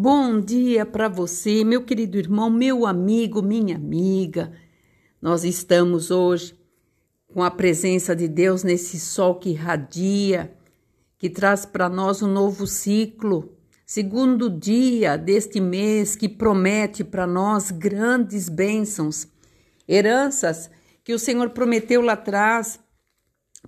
Bom dia para você, meu querido irmão, meu amigo, minha amiga. Nós estamos hoje com a presença de Deus nesse sol que irradia, que traz para nós um novo ciclo, segundo dia deste mês que promete para nós grandes bênçãos, heranças que o Senhor prometeu lá atrás,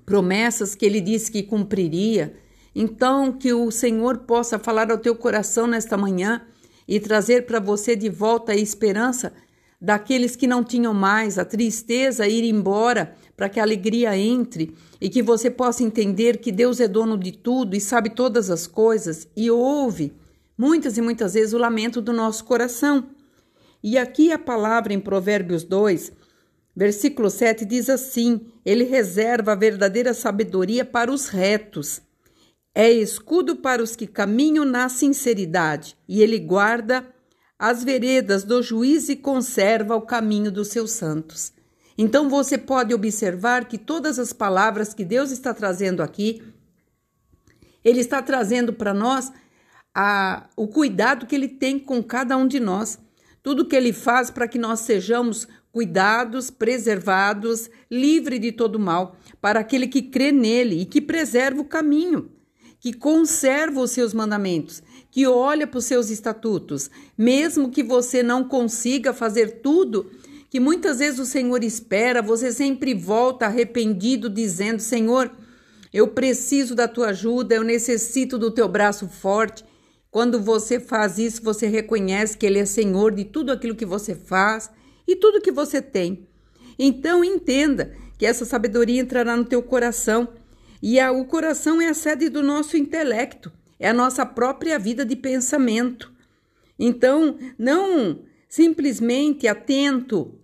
promessas que ele disse que cumpriria então, que o Senhor possa falar ao teu coração nesta manhã e trazer para você de volta a esperança daqueles que não tinham mais, a tristeza ir embora, para que a alegria entre e que você possa entender que Deus é dono de tudo e sabe todas as coisas e ouve muitas e muitas vezes o lamento do nosso coração. E aqui a palavra em Provérbios 2, versículo 7 diz assim: Ele reserva a verdadeira sabedoria para os retos é escudo para os que caminham na sinceridade, e ele guarda as veredas do juiz e conserva o caminho dos seus santos. Então você pode observar que todas as palavras que Deus está trazendo aqui, Ele está trazendo para nós a, o cuidado que Ele tem com cada um de nós. Tudo que Ele faz para que nós sejamos cuidados, preservados, livre de todo mal, para aquele que crê nele e que preserva o caminho que conserva os seus mandamentos, que olha para os seus estatutos, mesmo que você não consiga fazer tudo que muitas vezes o Senhor espera, você sempre volta arrependido, dizendo: Senhor, eu preciso da tua ajuda, eu necessito do teu braço forte. Quando você faz isso, você reconhece que Ele é Senhor de tudo aquilo que você faz e tudo que você tem. Então entenda que essa sabedoria entrará no teu coração e a, o coração é a sede do nosso intelecto, é a nossa própria vida de pensamento. Então, não simplesmente atento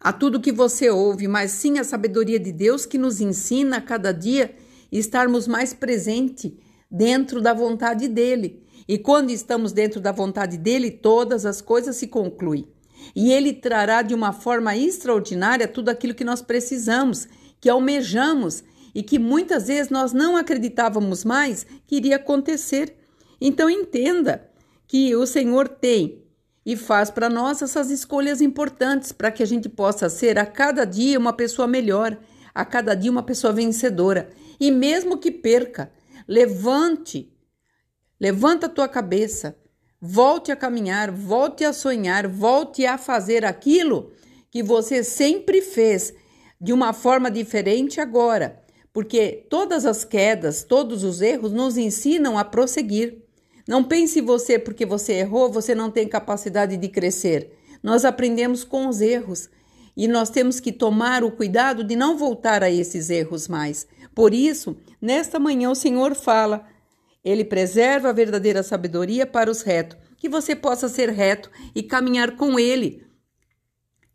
a tudo que você ouve, mas sim a sabedoria de Deus que nos ensina a cada dia estarmos mais presentes dentro da vontade dele. E quando estamos dentro da vontade dele, todas as coisas se concluem. E ele trará de uma forma extraordinária tudo aquilo que nós precisamos, que almejamos e que muitas vezes nós não acreditávamos mais que iria acontecer. Então entenda que o Senhor tem e faz para nós essas escolhas importantes para que a gente possa ser a cada dia uma pessoa melhor, a cada dia uma pessoa vencedora. E mesmo que perca, levante, levanta a tua cabeça, volte a caminhar, volte a sonhar, volte a fazer aquilo que você sempre fez de uma forma diferente agora porque todas as quedas, todos os erros nos ensinam a prosseguir. Não pense você porque você errou, você não tem capacidade de crescer. Nós aprendemos com os erros e nós temos que tomar o cuidado de não voltar a esses erros mais. Por isso, nesta manhã o Senhor fala: Ele preserva a verdadeira sabedoria para os retos, que você possa ser reto e caminhar com Ele,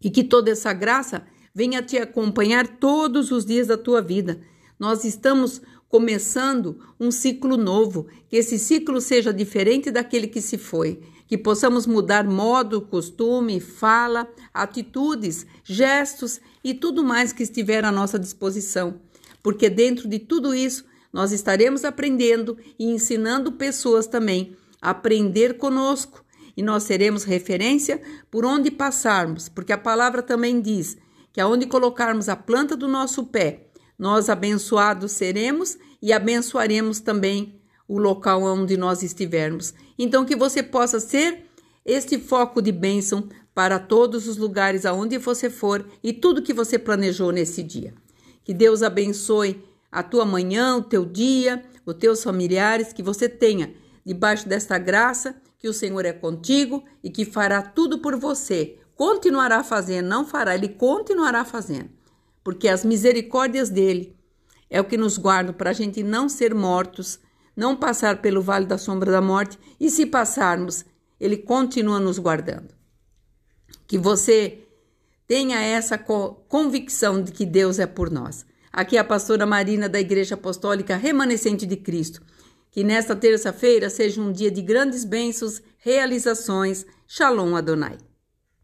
e que toda essa graça venha te acompanhar todos os dias da tua vida. Nós estamos começando um ciclo novo, que esse ciclo seja diferente daquele que se foi, que possamos mudar modo, costume, fala, atitudes, gestos e tudo mais que estiver à nossa disposição, porque dentro de tudo isso nós estaremos aprendendo e ensinando pessoas também a aprender conosco. E nós seremos referência por onde passarmos, porque a palavra também diz que aonde colocarmos a planta do nosso pé, nós abençoados seremos e abençoaremos também o local onde nós estivermos. Então, que você possa ser este foco de bênção para todos os lugares aonde você for e tudo que você planejou nesse dia. Que Deus abençoe a tua manhã, o teu dia, os teus familiares, que você tenha debaixo desta graça, que o Senhor é contigo e que fará tudo por você. Continuará fazendo, não fará, ele continuará fazendo porque as misericórdias dele é o que nos guarda para a gente não ser mortos, não passar pelo vale da sombra da morte e se passarmos, ele continua nos guardando. Que você tenha essa convicção de que Deus é por nós. Aqui é a pastora Marina da Igreja Apostólica Remanescente de Cristo. Que nesta terça-feira seja um dia de grandes bênçãos, realizações. Shalom Adonai.